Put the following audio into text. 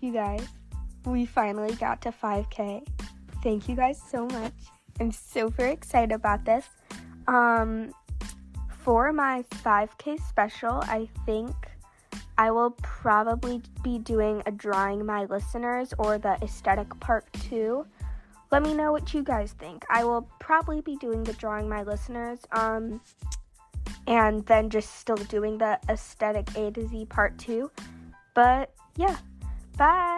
you guys, we finally got to 5K. Thank you guys so much. I'm super excited about this. Um, for my 5K special, I think I will probably be doing a drawing my listeners or the aesthetic part two. Let me know what you guys think. I will probably be doing the drawing my listeners. Um, and then just still doing the aesthetic A to Z part two. But yeah, bye.